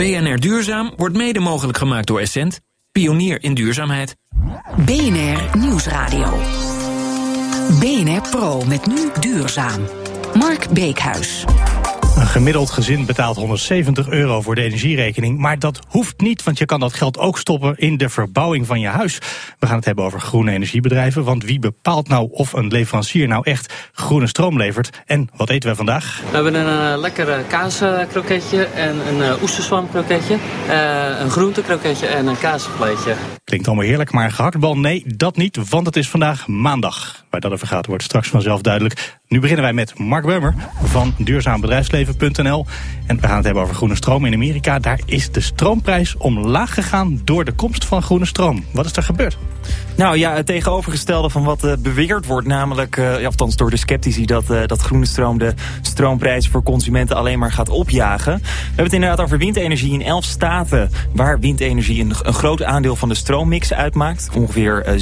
BNR Duurzaam wordt mede mogelijk gemaakt door Essent, pionier in duurzaamheid. BNR Nieuwsradio. BNR Pro met nu duurzaam. Mark Beekhuis. Een gemiddeld gezin betaalt 170 euro voor de energierekening. Maar dat hoeft niet, want je kan dat geld ook stoppen in de verbouwing van je huis. We gaan het hebben over groene energiebedrijven. Want wie bepaalt nou of een leverancier nou echt groene stroom levert? En wat eten we vandaag? We hebben een uh, lekker kaaskroketje en een uh. Uh, een groentekroketje en een kaasvleetje. Klinkt allemaal heerlijk, maar gehaktbal, nee, dat niet. Want het is vandaag maandag. Waar dat over gaat, wordt straks vanzelf duidelijk. Nu beginnen wij met Mark Beumer van En we gaan het hebben over groene stroom in Amerika. Daar is de stroomprijs omlaag gegaan door de komst van groene stroom. Wat is er gebeurd? Nou ja, het tegenovergestelde van wat uh, beweerd wordt. Namelijk, uh, althans door de sceptici, dat, uh, dat groene stroom de stroomprijs voor consumenten alleen maar gaat opjagen. We hebben het inderdaad over windenergie in elf staten. Waar windenergie een, een groot aandeel van de stroommix uitmaakt. Ongeveer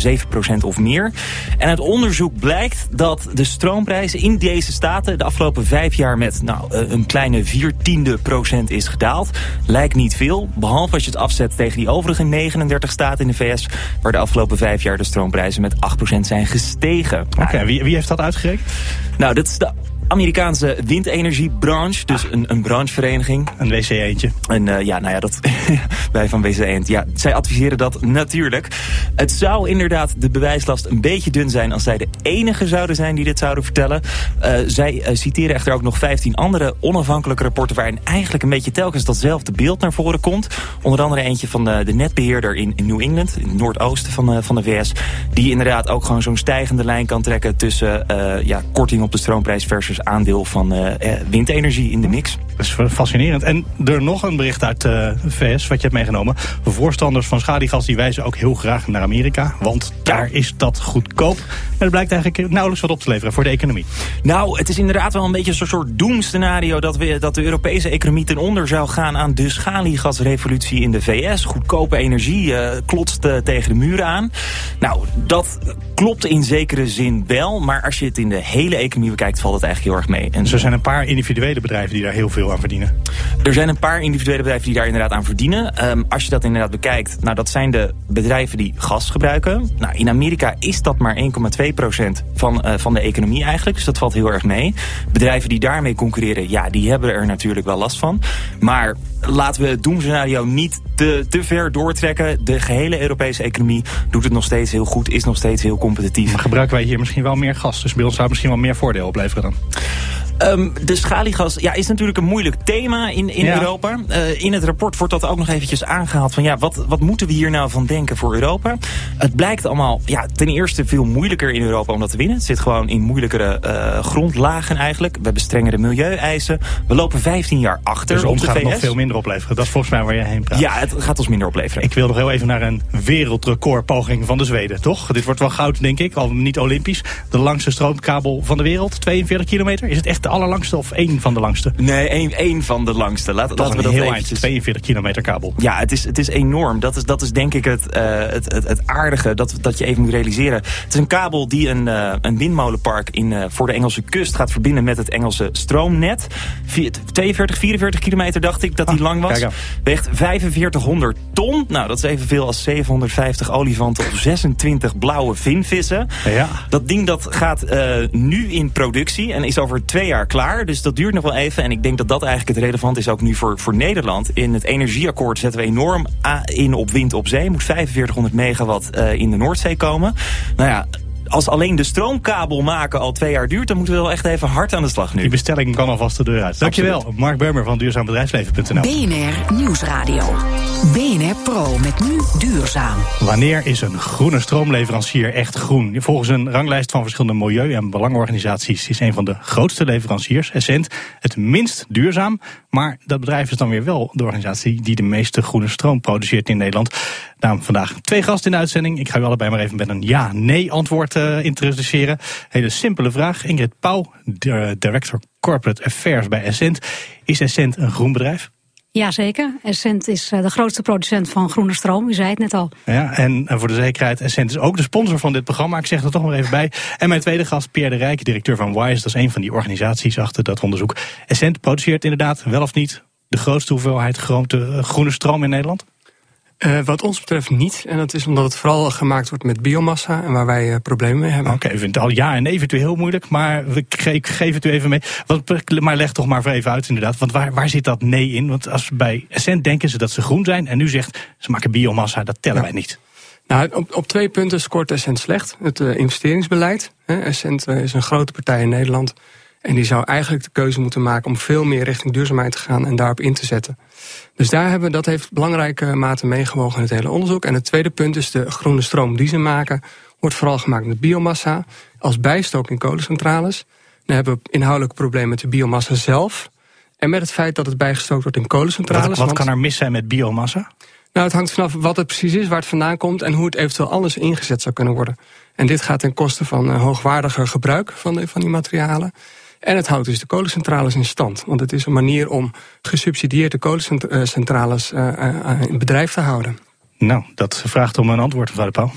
7% of meer. En uit onderzoek blijkt dat de stroomprijs in deze staten de afgelopen vijf jaar met nou, een kleine vier tiende procent is gedaald. Lijkt niet veel, behalve als je het afzet tegen die overige 39 staten in de VS, waar de afgelopen vijf jaar de stroomprijzen met 8% zijn gestegen. Oké, okay, wie, wie heeft dat uitgerekend? Nou, dat is de Amerikaanse windenergiebranche. Dus een, een branchevereniging. Een WC eentje. En uh, ja, nou ja, dat, wij van WC eend. Ja, zij adviseren dat natuurlijk. Het zou inderdaad de bewijslast een beetje dun zijn... als zij de enige zouden zijn die dit zouden vertellen. Uh, zij uh, citeren echter ook nog 15 andere onafhankelijke rapporten... waarin eigenlijk een beetje telkens datzelfde beeld naar voren komt. Onder andere eentje van de, de netbeheerder in, in New England... in het noordoosten van, de, van de VS. Die inderdaad ook gewoon zo'n stijgende lijn kan trekken... tussen ja, korting op de stroomprijs versus aandeel van uh, windenergie in de mix. Dat is fascinerend. En er nog een bericht uit de uh, VS wat je hebt meegenomen. Voorstanders van schaliegas die wijzen ook heel graag naar Amerika. Want daar is dat goedkoop. En het blijkt eigenlijk nauwelijks wat op te leveren voor de economie. Nou, het is inderdaad wel een beetje een soort doemscenario... dat, we, dat de Europese economie ten onder zou gaan aan de schaliegasrevolutie in de VS. Goedkope energie uh, klotst uh, tegen de muren aan. Nou, dat klopt in zekere zin wel. Maar als je het in de hele economie bekijkt, valt het eigenlijk heel erg mee. En dus er zijn een paar individuele bedrijven die daar heel veel aan verdienen? Er zijn een paar individuele bedrijven die daar inderdaad aan verdienen. Um, als je dat inderdaad bekijkt, nou dat zijn de bedrijven die gas gebruiken. Nou, in Amerika is dat maar 1,2% van, uh, van de economie eigenlijk. Dus dat valt heel erg mee. Bedrijven die daarmee concurreren, ja, die hebben er natuurlijk wel last van. Maar laten we het doemscenario niet te, te ver doortrekken. De gehele Europese economie doet het nog steeds heel goed, is nog steeds heel competitief. Maar gebruiken wij hier misschien wel meer gas? Dus bij ons zou het misschien wel meer voordeel opleveren dan? Um, de schaliegas ja, is natuurlijk een moeilijk thema in, in ja. Europa. Uh, in het rapport wordt dat ook nog eventjes aangehaald. Van, ja, wat, wat moeten we hier nou van denken voor Europa? Het blijkt allemaal ja, ten eerste veel moeilijker in Europa om dat te winnen. Het zit gewoon in moeilijkere uh, grondlagen eigenlijk. We hebben strengere milieueisen. We lopen 15 jaar achter dus de gaat het nog veel minder opleveren. Dat is volgens mij waar jij heen praat. Ja, het gaat ons minder opleveren. Ik wil nog heel even naar een wereldrecordpoging van de Zweden, toch? Dit wordt wel goud, denk ik. Al niet olympisch. De langste stroomkabel van de wereld. 42 kilometer. Is het echt de allerlangste of één van de langste? Nee, één, één van de langste. Laat, laten we dat heel eventjes... eind, 42 kilometer kabel. Ja, het is, het is enorm. Dat is, dat is denk ik het, uh, het, het, het, aardige dat, dat je even moet realiseren. Het is een kabel die een, uh, een windmolenpark in, uh, voor de Engelse kust gaat verbinden met het Engelse stroomnet. 42, 44 kilometer dacht ik dat die ah, lang was. Weegt 4500 ton. Nou, dat is evenveel als 750 olifanten of 26 blauwe vinvissen. Ja. Dat ding dat gaat nu in productie en is over twee jaar klaar. Dus dat duurt nog wel even. En ik denk dat dat eigenlijk het relevant is ook nu voor, voor Nederland. In het energieakkoord zetten we enorm in op wind op zee. Moet 4500 megawatt uh, in de Noordzee komen. Nou ja, als alleen de stroomkabel maken al twee jaar duurt... dan moeten we wel echt even hard aan de slag nu. Die bestelling kan alvast de deur uit. Dankjewel, Absoluut. Mark Burmer van duurzaambedrijfsleven.nl. BNR Nieuwsradio. BNR Pro met nu duurzaam. Wanneer is een groene stroomleverancier echt groen? Volgens een ranglijst van verschillende milieu- en belangenorganisaties... is een van de grootste leveranciers, Essent, het minst duurzaam. Maar dat bedrijf is dan weer wel de organisatie... die de meeste groene stroom produceert in Nederland. Daarom vandaag twee gasten in de uitzending. Ik ga u allebei maar even met een ja-nee antwoord introduceren. Hele simpele vraag. Ingrid Pauw, Director Corporate Affairs bij Essent. Is Essent een groen bedrijf? Jazeker. Essent is de grootste producent van groene stroom. U zei het net al. Ja, en voor de zekerheid, Essent is ook de sponsor van dit programma. Ik zeg er toch maar even bij. En mijn tweede gast, Pierre de Rijk, directeur van WISE. Dat is een van die organisaties achter dat onderzoek. Essent produceert inderdaad wel of niet de grootste hoeveelheid groente, groene stroom in Nederland? Uh, wat ons betreft niet. En dat is omdat het vooral gemaakt wordt met biomassa en waar wij uh, problemen mee hebben. Oké, okay, u vindt al ja en eventueel heel moeilijk, maar ik geef het u even mee. Want, maar leg toch maar even uit inderdaad. Want waar, waar zit dat nee in? Want als bij Essent denken ze dat ze groen zijn en u zegt ze maken biomassa, dat tellen ja. wij niet. Nou, op, op twee punten scoort Essent slecht. Het uh, investeringsbeleid. Hè. Essent is een grote partij in Nederland. En die zou eigenlijk de keuze moeten maken om veel meer richting duurzaamheid te gaan en daarop in te zetten. Dus daar hebben, dat heeft belangrijke mate meegewogen in het hele onderzoek. En het tweede punt is de groene stroom die ze maken, wordt vooral gemaakt met biomassa als bijstook in kolencentrales. Dan hebben we inhoudelijk probleem met de biomassa zelf. En met het feit dat het bijgestookt wordt in kolencentrales. Wat, wat kan er mis zijn met biomassa? Nou, het hangt vanaf wat het precies is, waar het vandaan komt en hoe het eventueel anders ingezet zou kunnen worden. En dit gaat ten koste van uh, hoogwaardiger gebruik van, de, van die materialen. En het houdt dus de kolencentrales in stand. Want het is een manier om gesubsidieerde kolencentrales uh, in bedrijf te houden. Nou, dat vraagt om een antwoord, mevrouw de Pauw.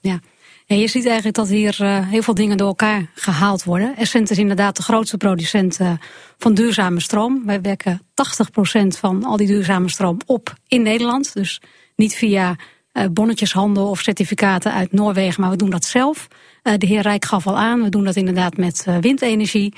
Ja. En je ziet eigenlijk dat hier uh, heel veel dingen door elkaar gehaald worden. Essent is inderdaad de grootste producent uh, van duurzame stroom. Wij wekken 80% van al die duurzame stroom op in Nederland. Dus niet via uh, bonnetjeshandel of certificaten uit Noorwegen, maar we doen dat zelf. de heer Rijk gaf al aan, we doen dat inderdaad met windenergie.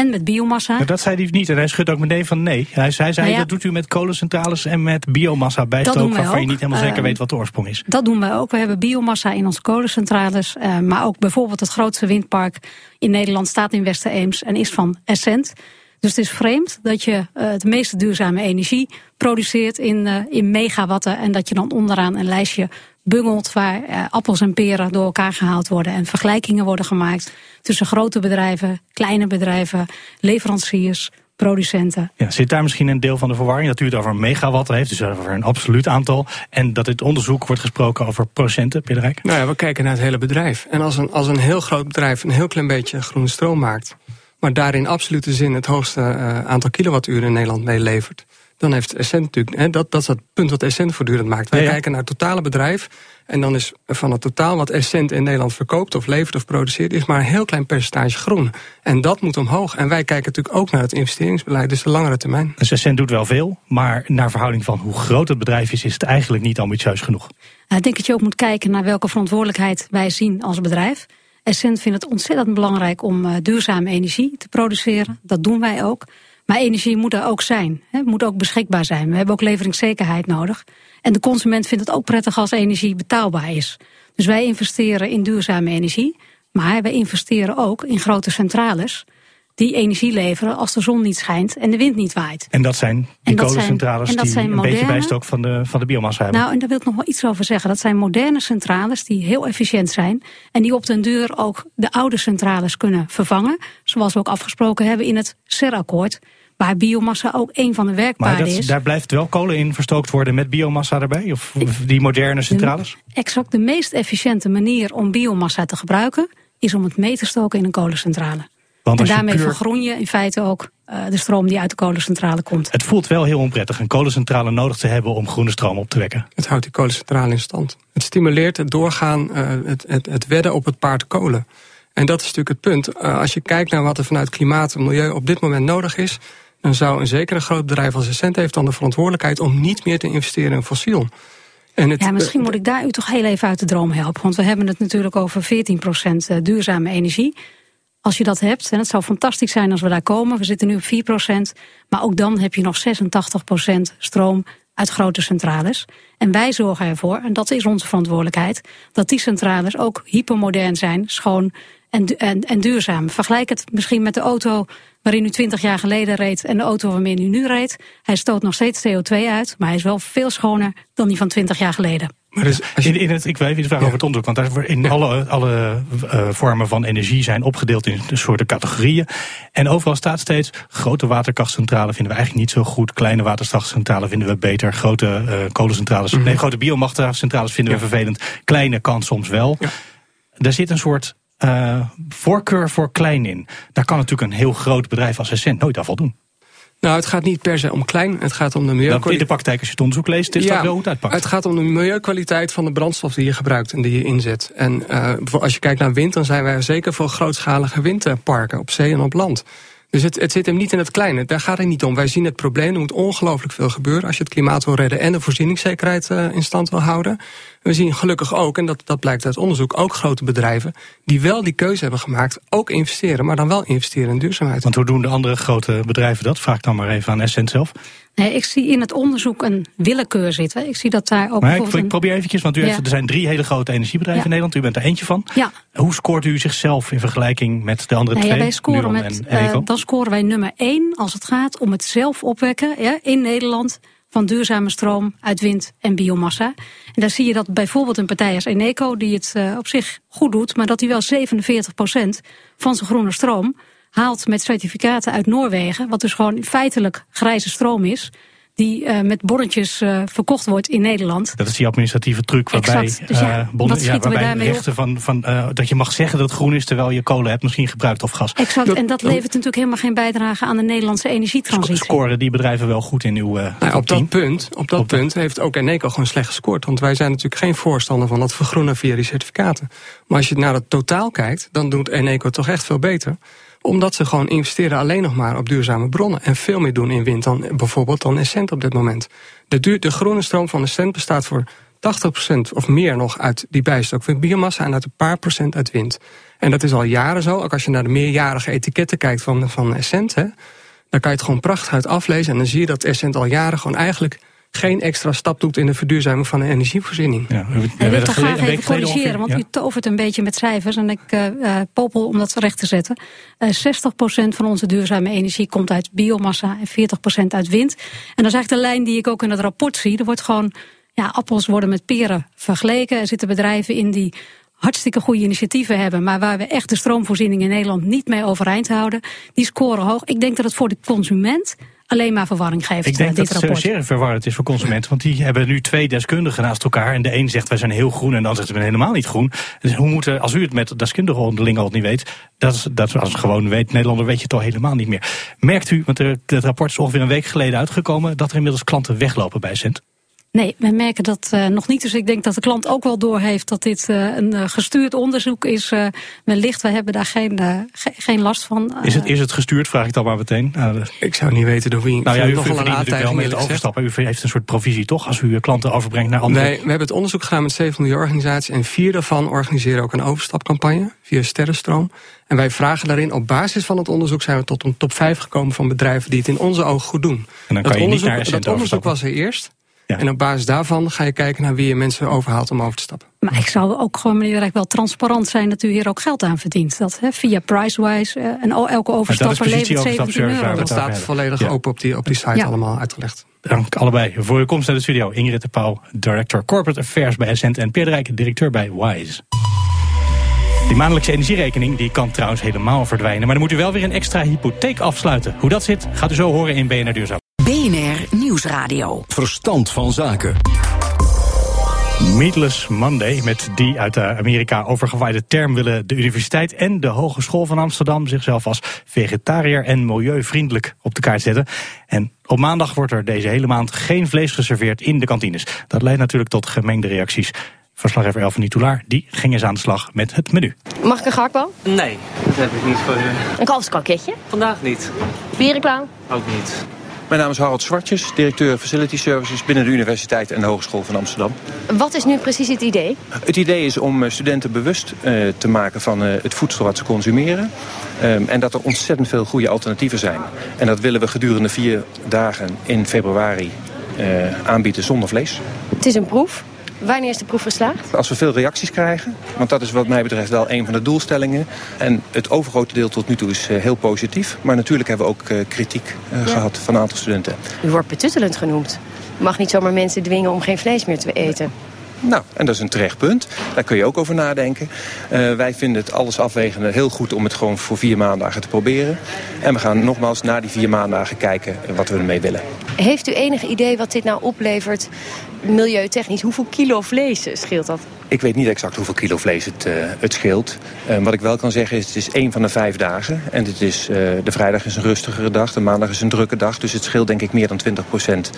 En met biomassa. Maar dat zei hij niet en hij schudt ook meteen van nee. Hij, zei, zei nou dat doet u met kolencentrales en met biomassa bijstook... waarvan je niet helemaal zeker uh, weet wat de oorsprong is. Dat doen wij ook. We hebben biomassa in onze kolencentrales. Uh, maar ook bijvoorbeeld het grootste windpark in Nederland staat in Wester-Eems... en is van Essent. Dus het is vreemd dat je uh, de meeste duurzame energie produceert in, uh, in megawatten... en dat je dan onderaan een lijstje bungelt waar uh, appels en peren door elkaar gehaald worden en vergelijkingen worden gemaakt tussen grote bedrijven, kleine bedrijven, leveranciers, producenten. Ja, zit daar misschien een deel van de verwarring dat u het over megawatten heeft, dus over een absoluut aantal, en dat het onderzoek wordt gesproken over procenten, Peter Rijk? Nou ja, we kijken naar het hele bedrijf. En als een, als een heel groot bedrijf een heel klein beetje groene stroom maakt, maar daarin absolute zin het hoogste uh, aantal kilowatturen in Nederland meelevert, dan heeft Essent natuurlijk, hè, dat, dat is het punt wat Essent voortdurend maakt. Wij ja, kijken naar het totale bedrijf en dan is van het totaal wat Essent in Nederland verkoopt of levert of produceert, is maar een heel klein percentage groen. En dat moet omhoog. En wij kijken natuurlijk ook naar het investeringsbeleid, dus de langere termijn. Dus Essent doet wel veel, maar naar verhouding van hoe groot het bedrijf is, is het eigenlijk niet ambitieus genoeg. Ik denk dat je ook moet kijken naar welke verantwoordelijkheid wij zien als bedrijf. Essent vindt het ontzettend belangrijk om uh, duurzame energie te produceren. Dat doen wij ook. Maar energie moet er ook zijn. Het moet ook beschikbaar zijn. We hebben ook leveringszekerheid nodig. En de consument vindt het ook prettig als energie betaalbaar is. Dus wij investeren in duurzame energie. Maar wij investeren ook in grote centrales die energie leveren als de zon niet schijnt en de wind niet waait. En dat zijn die kolencentrales die een beetje bijstok van de, van de biomassa hebben. Nou, en daar wil ik nog wel iets over zeggen. Dat zijn moderne centrales die heel efficiënt zijn... en die op den duur ook de oude centrales kunnen vervangen... zoals we ook afgesproken hebben in het CER-akkoord... Waar biomassa ook een van de werkpaarden maar is. Daar blijft wel kolen in verstookt worden met biomassa erbij? Of die moderne centrales? De, exact de meest efficiënte manier om biomassa te gebruiken... is om het mee te stoken in een kolencentrale. Want en daarmee puur... vergroen je in feite ook uh, de stroom die uit de kolencentrale komt. Het voelt wel heel onprettig een kolencentrale nodig te hebben om groene stroom op te wekken. Het houdt die kolencentrale in stand. Het stimuleert het doorgaan, uh, het, het, het wedden op het paard kolen. En dat is natuurlijk het punt. Uh, als je kijkt naar wat er vanuit klimaat en milieu op dit moment nodig is dan zou een zekere groot bedrijf als Essent heeft dan de verantwoordelijkheid om niet meer te investeren in fossiel. En het, ja, misschien moet ik daar u toch heel even uit de droom helpen. Want we hebben het natuurlijk over 14% duurzame energie. Als je dat hebt, en het zou fantastisch zijn als we daar komen. We zitten nu op 4%. Maar ook dan heb je nog 86% stroom uit grote centrales. En wij zorgen ervoor, en dat is onze verantwoordelijkheid, dat die centrales ook hypermodern zijn, schoon en, en, en duurzaam. Vergelijk het misschien met de auto waarin u 20 jaar geleden reed en de auto waarmee u nu reed. Hij stoot nog steeds CO2 uit, maar hij is wel veel schoner dan die van 20 jaar geleden. Maar dus, in, in het, ik wil even vragen ja. over het onderzoek. Want daar in alle, alle uh, vormen van energie zijn opgedeeld in soorten categorieën. En overal staat steeds: grote waterkrachtcentrales vinden we eigenlijk niet zo goed. Kleine waterkrachtcentrales vinden we beter. Grote uh, kolencentrales, mm -hmm. nee, grote biomachtencentrales vinden ja. we vervelend. Kleine kan soms wel. Daar zit een soort uh, voorkeur voor klein in. Daar kan natuurlijk een heel groot bedrijf als Essent nooit aan voldoen. Nou, het gaat niet per se om klein. Het gaat om de milieukwaliteit. in de praktijk, als je het onderzoek leest, is ja, dat wel goed uitpakt. Het gaat om de milieukwaliteit van de brandstof die je gebruikt en die je inzet. En uh, als je kijkt naar wind, dan zijn wij zeker voor grootschalige windparken op zee en op land. Dus het, het zit hem niet in het kleine. Daar gaat het niet om. Wij zien het probleem. Er moet ongelooflijk veel gebeuren als je het klimaat wil redden en de voorzieningszekerheid uh, in stand wil houden. We zien gelukkig ook, en dat, dat blijkt uit onderzoek, ook grote bedrijven die wel die keuze hebben gemaakt, ook investeren, maar dan wel investeren in duurzaamheid. Want hoe doen de andere grote bedrijven dat? Vraag dan maar even aan Essent zelf. Nee, ik zie in het onderzoek een willekeur zitten. Ik zie dat daar ook. Maar ik, ik probeer eventjes, want u heeft, er zijn drie hele grote energiebedrijven in Nederland. U bent er eentje van. Ja. Hoe scoort u zichzelf in vergelijking met de andere twee? Ja, wij scoren met, uh, dan scoren wij nummer één als het gaat om het zelf opwekken ja, in Nederland van duurzame stroom uit wind en biomassa. En daar zie je dat bijvoorbeeld een partij als Eneco, die het uh, op zich goed doet, maar dat die wel 47% van zijn groene stroom haalt met certificaten uit Noorwegen, wat dus gewoon feitelijk grijze stroom is die uh, met bonnetjes uh, verkocht wordt in Nederland. Dat is die administratieve truc waarbij, dus ja, uh, bonnen, ja, waarbij rechten van, van dat je mag zeggen dat het groen is terwijl je kolen hebt misschien gebruikt of gas. Exact, dat, en dat levert natuurlijk helemaal geen bijdrage aan de Nederlandse energietransitie. Scoren die bedrijven wel goed in uw nou, op dat punt, op dat op punt heeft ook Eneco gewoon slecht gescoord. Want wij zijn natuurlijk geen voorstander van dat vergroenen via die certificaten. Maar als je naar het totaal kijkt, dan doet Eneco toch echt veel beter omdat ze gewoon investeren alleen nog maar op duurzame bronnen. En veel meer doen in wind dan bijvoorbeeld dan Essent op dit moment. De, de groene stroom van Essent bestaat voor 80% of meer nog uit die bijstok van biomassa en uit een paar procent uit wind. En dat is al jaren zo. Ook als je naar de meerjarige etiketten kijkt van, van Essent, hè, dan kan je het gewoon prachtig uit aflezen. En dan zie je dat Essent al jaren gewoon eigenlijk geen extra stap doet in de verduurzaming van de energievoorziening. Ja, we, we ik wil toch graag even corrigeren, want u tovert een beetje met cijfers en ik uh, popel om dat recht te zetten. Uh, 60% van onze duurzame energie komt uit biomassa en 40% uit wind. En dat is eigenlijk de lijn die ik ook in het rapport zie. Er wordt gewoon, ja, appels worden met peren vergeleken. Er zitten bedrijven in die hartstikke goede initiatieven hebben, maar waar we echt de stroomvoorziening in Nederland niet mee overeind houden, die scoren hoog. Ik denk dat het voor de consument alleen maar verwarring geeft. Ik denk dit dat het zeer verwarrend is voor consumenten. Want die hebben nu twee deskundigen naast elkaar. En de een zegt wij zijn heel groen en de ander zegt we zijn helemaal niet groen. Dus hoe moeten, als u het met deskundigen onderling al niet weet, dat is, dat als gewoon weet, Nederlander weet je het al helemaal niet meer. Merkt u, want het rapport is ongeveer een week geleden uitgekomen, dat er inmiddels klanten weglopen bij Cent? Nee, we merken dat uh, nog niet. Dus ik denk dat de klant ook wel doorheeft dat dit uh, een uh, gestuurd onderzoek is. wellicht, we hebben daar geen, ge geen last van. is, het, is het gestuurd, vraag ik dan maar meteen. Nou, ik zou niet weten door wie. Nou ja, u nog wel met het overstappen. U heeft een soort provisie toch, als u klanten overbrengt naar andere... Nee, we hebben het onderzoek gedaan met zeven milieuorganisaties. En vier daarvan organiseren ook een overstapcampagne via Sterrenstroom. En wij vragen daarin, op basis van het onderzoek zijn we tot een top 5 gekomen van bedrijven die het in onze ogen goed doen. En dan kan dat je niet naar Dat onderzoek was er eerst. Ja. En op basis daarvan ga je kijken naar wie je mensen overhaalt om over te stappen. Maar ik zou ook gewoon, meneer Rijk, wel transparant zijn dat u hier ook geld aan verdient. Dat hè, via Pricewise uh, en elke overstapper levert 17 euro. Dat staat volledig ja. open op die, op die site ja. allemaal uitgelegd. Dank allebei voor uw komst naar de studio. Ingrid de Pauw, Director Corporate Affairs bij Essent en Peer Rijk, directeur bij Wise. Die maandelijkse energierekening die kan trouwens helemaal verdwijnen. Maar dan moet u wel weer een extra hypotheek afsluiten. Hoe dat zit, gaat u zo horen in BNR Duurzaam. BNR Nieuwsradio. Verstand van zaken. Meatless Monday, met die uit Amerika overgewaaide term willen de universiteit en de Hogeschool van Amsterdam zichzelf als vegetariër en milieuvriendelijk op de kaart zetten. En op maandag wordt er deze hele maand geen vlees geserveerd in de kantines. Dat leidt natuurlijk tot gemengde reacties. Verslaggever Elfanie Toulaar, die ging eens aan de slag met het menu. Mag ik een gehaktbal? Nee, dat heb ik niet voor u. Een kalfskroketje? Vandaag niet. Bierenklauw? Ook niet. Mijn naam is Harold Zwartjes, directeur Facility Services binnen de Universiteit en de Hogeschool van Amsterdam. Wat is nu precies het idee? Het idee is om eh, studenten bewust uh, te maken van uh, het voedsel wat ze consumeren. Um, en dat er ontzettend veel goede alternatieven zijn. En dat willen we gedurende vier dagen in februari aanbieden zonder vlees. Het is een proef. Wanneer is de proef geslaagd? Als we veel reacties krijgen, want dat is wat mij betreft wel een van de doelstellingen. En het overgrote deel tot nu toe is heel positief. Maar natuurlijk hebben we ook kritiek ja. gehad van een aantal studenten. U wordt betuttelend genoemd. U mag niet zomaar mensen dwingen om geen vlees meer te eten. Nou, en dat is een terecht punt. Daar kun je ook over nadenken. Uh, wij vinden het alles afwegende heel goed om het gewoon voor vier maandagen te proberen. En we gaan nogmaals na die vier maandagen kijken wat we ermee willen. Heeft u enig idee wat dit nou oplevert milieutechnisch? Hoeveel kilo vlees scheelt dat? Ik weet niet exact hoeveel kilo vlees het, uh, het scheelt. Uh, wat ik wel kan zeggen is, het is één van de vijf dagen. En het is, uh, de vrijdag is een rustigere dag, de maandag is een drukke dag. Dus het scheelt denk ik meer dan 20 procent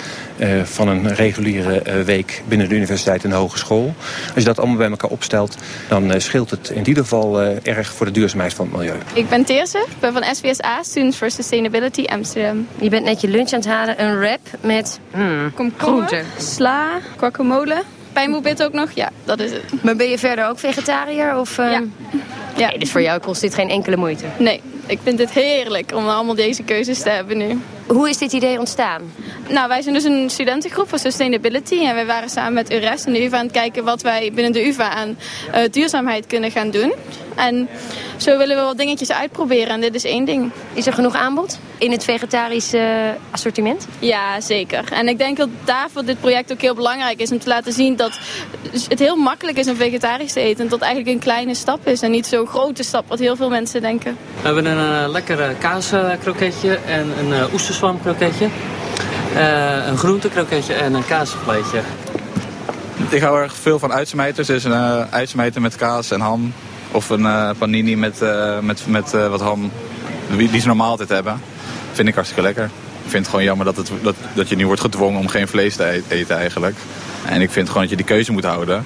van een reguliere week binnen de universiteit en de hogeschool. Als je dat allemaal bij elkaar opstelt, dan scheelt het in ieder geval erg voor de duurzaamheid van het milieu. Ik ben Teerse, ik ben van SVSA, Students for Sustainability Amsterdam. Je bent net je lunch aan het halen, een wrap met hmm, groenten. sla, guacamole. Pijnboelbit ook nog, ja, dat is het. Maar ben je verder ook vegetariër? Of, Ja. Ehm, ja. Nee, dus voor jou kost dit geen enkele moeite. Nee, ik vind het heerlijk om allemaal deze keuzes te hebben nu. Hoe is dit idee ontstaan? Nou, wij zijn dus een studentengroep voor sustainability. En wij waren samen met URES en de UvA aan het kijken wat wij binnen de UvA aan eh, duurzaamheid kunnen gaan doen. En zo willen we wat dingetjes uitproberen en dit is één ding. Is er genoeg aanbod in het vegetarische assortiment? Ja, zeker. En ik denk dat daarvoor dit project ook heel belangrijk is om te laten zien dat het heel makkelijk is om vegetarisch te eten. En dat eigenlijk een kleine stap is en niet zo'n grote stap wat heel veel mensen denken. We hebben een uh, lekker kaaskroketje en een uh, oesterzwamkroketje. Uh, een groentekroketje en een kaasvleetje. Ik hou erg veel van uitsmijters. Dus een uh, uitsmijter met kaas en ham. Of een uh, panini met, uh, met, met wat ham. Die ze normaal altijd hebben. Vind ik hartstikke lekker. Ik vind het gewoon jammer dat, het, dat, dat je nu wordt gedwongen om geen vlees te eten eigenlijk. En ik vind gewoon dat je die keuze moet houden.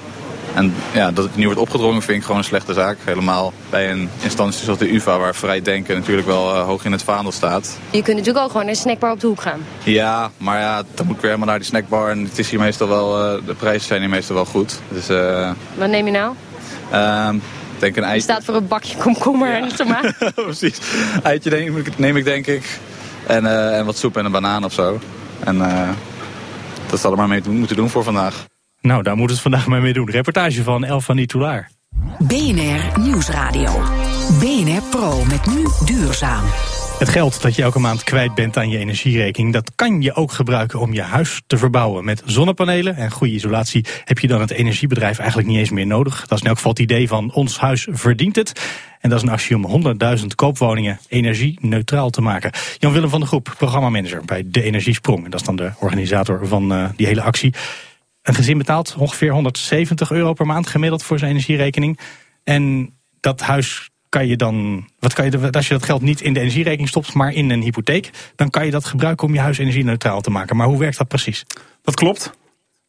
En ja, dat het nu wordt opgedrongen vind ik gewoon een slechte zaak. Helemaal bij een instantie zoals de UvA, waar vrij denken natuurlijk wel uh, hoog in het vaandel staat. Je kunt natuurlijk ook gewoon naar een snackbar op de hoek gaan. Ja, maar ja, dan moet ik weer helemaal naar die snackbar. En het is hier meestal wel, uh, de prijzen zijn hier meestal wel goed. Dus, uh, Wat neem je nou? denk een eitje. Je staat voor een bakje komkommer en tomaat. Precies. Eitje neem ik, neem ik denk ik. En, en wat soep en een banaan of zo. En dat zal er maar mee moeten doen voor vandaag. Nou, daar moeten we het vandaag maar mee doen. Reportage van Elfanie Toulaar. BNR Nieuwsradio. BNR Pro met nu duurzaam. Het geld dat je elke maand kwijt bent aan je energierekening, dat kan je ook gebruiken om je huis te verbouwen. Met zonnepanelen en goede isolatie heb je dan het energiebedrijf eigenlijk niet eens meer nodig. Dat is in elk geval het idee van Ons Huis Verdient Het. En dat is een actie om 100.000 koopwoningen energie-neutraal te maken. Jan-Willem van der Groep, programmamanager bij De Energiesprong. En dat is dan de organisator van uh, die hele actie. Een gezin betaalt ongeveer 170 euro per maand gemiddeld voor zijn energierekening. En dat huis kan je dan, wat kan je, als je dat geld niet in de energierekening stopt, maar in een hypotheek, dan kan je dat gebruiken om je huis energie-neutraal te maken. Maar hoe werkt dat precies? Dat klopt.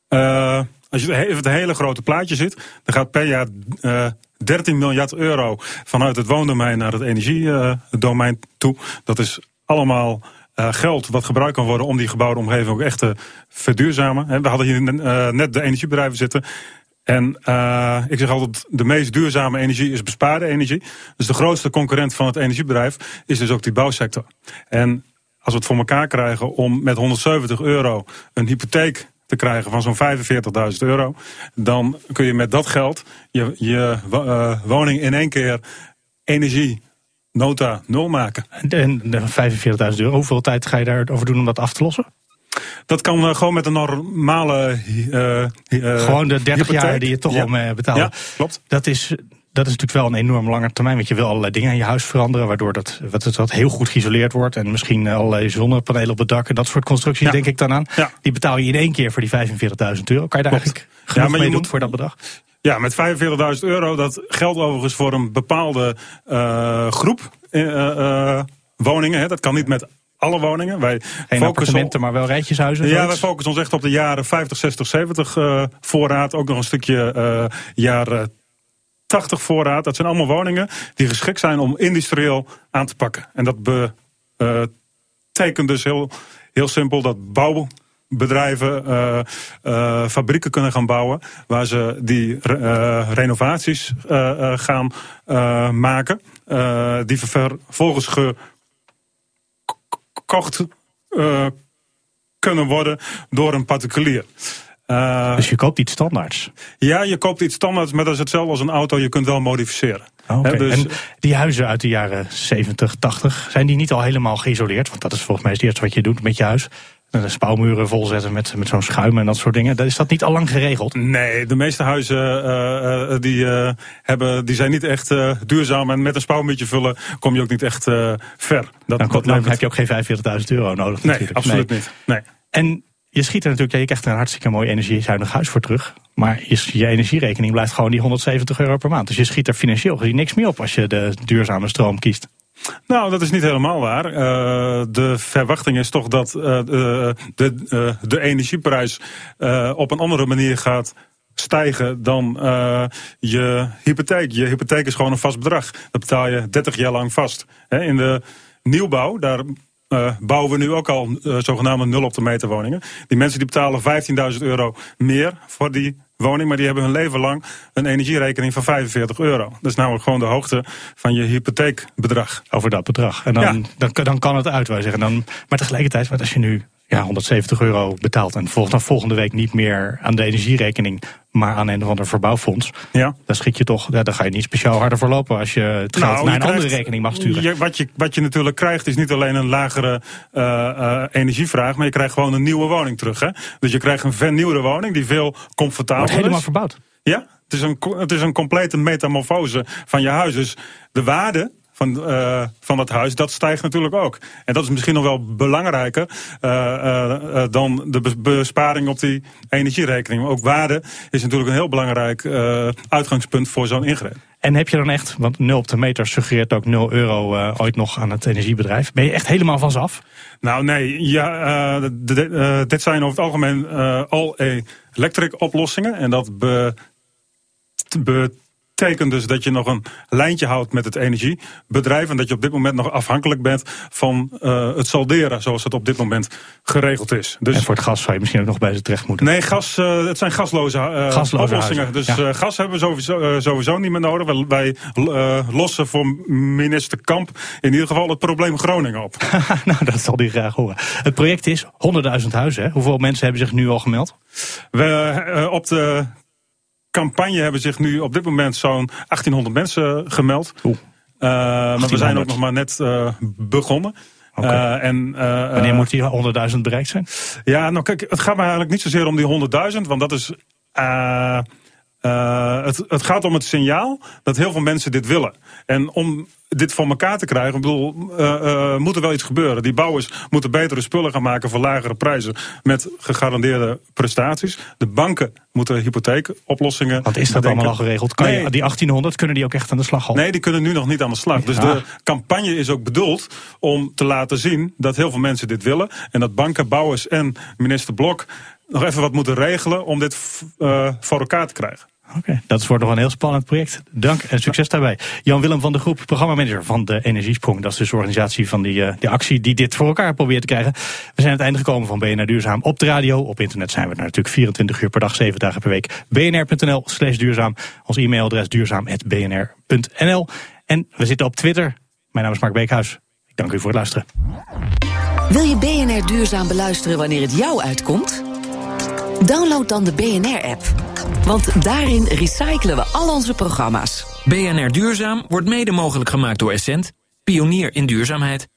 Uh, als je even het hele grote plaatje ziet, dan gaat per jaar uh, 13 miljard euro vanuit het woondomein naar het energiedomein uh, toe. Dat is allemaal uh, geld wat gebruikt kan worden om die gebouwde omgeving ook echt te verduurzamen. We hadden hier uh, net de energiebedrijven zitten. En uh, ik zeg altijd, de meest duurzame energie is bespaarde energie. Dus de grootste concurrent van het energiebedrijf is dus ook die bouwsector. En als we het voor elkaar krijgen om met 170 euro een hypotheek te krijgen van zo'n 45.000 euro, dan kun je met dat geld je, je woning in één keer energie nota nul maken. En 45.000 euro, hoeveel tijd ga je daarover doen om dat af te lossen? Dat kan uh, gewoon met een normale. Uh, uh, gewoon de 30 hypotheek. jaar die je toch ja. al mee betaalt. Ja, klopt. Dat is, dat is natuurlijk wel een enorm lange termijn. Want je wil allerlei dingen aan je huis veranderen. Waardoor dat, wat het, dat heel goed geïsoleerd wordt. En misschien allerlei zonnepanelen op het dak. En dat soort constructies Ja. denk ik dan aan. Ja. Die betaal je in één keer voor die 45.000 euro. Kan je daar Klopt. eigenlijk genoeg maar je mee doen moet- voor dat bedrag? Ja, met 45.000 euro. Dat geldt overigens voor een bepaalde eh, groep eh, eh, woningen. Hè. Dat kan niet met alle woningen. Wij Geen focussen appartementen, maar wel rijtjeshuizen. Ja, wij focussen ons echt op de jaren 50, 60, 70 eh, voorraad. Ook nog een stukje jaren 80 voorraad. Dat zijn allemaal woningen die geschikt zijn om industrieel aan te pakken. En dat betekent dus heel, heel simpel dat bouwbedrijven eh, eh, fabrieken kunnen gaan bouwen. Waar ze die eh, renovaties gaan maken. Die vervolgens gekocht kunnen worden door een particulier. Dus je koopt iets standaards. ja, je koopt iets standaards, maar dat is hetzelfde als een auto. Je kunt wel modificeren. Oh, dus- En die huizen uit de jaren 70, 80, zijn die niet al helemaal geïsoleerd? Want dat is volgens mij het eerste wat je doet met je huis. De spouwmuren volzetten met, met zo'n schuim en dat soort dingen. Is dat niet al lang geregeld? Nee, de meeste huizen eh, eh, die, eh, hebben, die zijn niet echt eh, duurzaam. En met een spouwmuurtje vullen kom je ook niet echt eh, ver. Dat, Dan, dat dan heb je ook geen 45.000 euro nodig Nee, absoluut Nee. niet. Nee. En je schiet er natuurlijk, ja, je krijgt er een hartstikke mooi energiezuinig huis voor terug. Maar je, je energierekening blijft gewoon die 170 euro per maand. Dus je schiet er financieel gezien niks meer op als je de duurzame stroom kiest. Nou, dat is niet helemaal waar. Eh, de verwachting is toch dat eh, de, de, eh, energieprijs op een andere manier gaat stijgen dan je hypotheek. Je hypotheek is gewoon een vast bedrag. Dat betaal je 30 jaar lang vast. in de nieuwbouw, daar uh, bouwen we nu ook al uh, zogenaamde nul op de meter woningen. Die mensen die betalen 15.000 euro meer voor die woning, maar die hebben hun leven lang een energierekening van 45 euro. Dat is namelijk gewoon de hoogte van je hypotheekbedrag. Over dat bedrag. En dan, ja. dan, dan kan het uit, wij zeggen. Dan, maar tegelijkertijd, als je nu ja, 170 euro betaalt en volgt dan volgende week niet meer aan de energierekening, maar aan een of ander verbouwfonds. Ja. Dan schiet je toch, ja, dan ga je niet speciaal harder voorlopen als je het geld nou, naar een andere rekening mag sturen. Je, wat, je, wat je natuurlijk krijgt is niet alleen een lagere uh, uh, energievraag, maar je krijgt gewoon een nieuwe woning terug. Hè? Dus je krijgt een vernieuwde woning die veel comfortabeler is. helemaal verbouwd. Ja, het is, een, het is een complete metamorfose van je huis. Dus de waarde van, uh, van dat huis, dat stijgt natuurlijk ook. En dat is misschien nog wel belangrijker uh, uh, dan de besparing op die energierekening. Maar ook waarde is natuurlijk een heel belangrijk uitgangspunt voor zo'n ingreep. En heb je dan echt, want 0 op de meter suggereert ook 0 euro ooit nog aan het energiebedrijf. Ben je echt helemaal van af? Nou nee, ja, de, de, dit zijn over het algemeen all-electric oplossingen. En dat be, be betekent dus dat je nog een lijntje houdt met het energiebedrijf. En dat je op dit moment nog afhankelijk bent van uh, het salderen zoals het op dit moment geregeld is. Dus, en voor het gas zou je misschien ook nog bij ze terecht moeten. Nee, gas, uh, het zijn gasloze, uh, gasloze oplossingen. Dus ja. gas hebben we sowieso, sowieso niet meer nodig. Wij, wij lossen voor minister Kamp in ieder geval het probleem Groningen op. nou, dat zal hij graag horen. Het project is 100.000 huizen. Hè? Hoeveel mensen hebben zich nu al gemeld? We, op de campagne hebben zich nu op dit moment zo'n 1800 mensen gemeld. Uh, maar we zijn ook nog maar net uh, begonnen. Okay. Uh, en, Wanneer moet die 100.000 bereikt zijn? Ja, nou kijk, het gaat me eigenlijk niet zozeer om die 100.000, want dat is. Het, het gaat om het signaal dat heel veel mensen dit willen. En om dit voor elkaar te krijgen, ik bedoel, uh, uh, moet er wel iets gebeuren. Die bouwers moeten betere spullen gaan maken voor lagere prijzen met gegarandeerde prestaties. De banken moeten hypotheekoplossingen. Wat is dat allemaal al geregeld? Kan nee. je, die 1800 kunnen die ook echt aan de slag Nee, die kunnen nu nog niet aan de slag. Dus de campagne is ook bedoeld om te laten zien dat heel veel mensen dit willen. En dat banken, bouwers en minister Blok nog even wat moeten regelen om dit uh, voor elkaar te krijgen. Oké, dat wordt nog een heel spannend project. Dank en succes daarbij. Jan-Willem van de Groep, programmamanager van de Energiesprong. Dat is dus de organisatie van die, uh, die actie die dit voor elkaar probeert te krijgen. We zijn aan het einde gekomen van BNR Duurzaam op de radio. Op internet zijn we er natuurlijk 24 uur per dag, 7 dagen per week. bnr.nl slash duurzaam. Ons e-mailadres duurzaam.bnr.nl. En we zitten op Twitter. Mijn naam is Mark Beekhuis. Ik dank u voor het luisteren. Wil je BNR Duurzaam beluisteren wanneer het jou uitkomt? Download dan de BNR-app. Want daarin recyclen we al onze programma's. BNR Duurzaam wordt mede mogelijk gemaakt door Essent, pionier in duurzaamheid.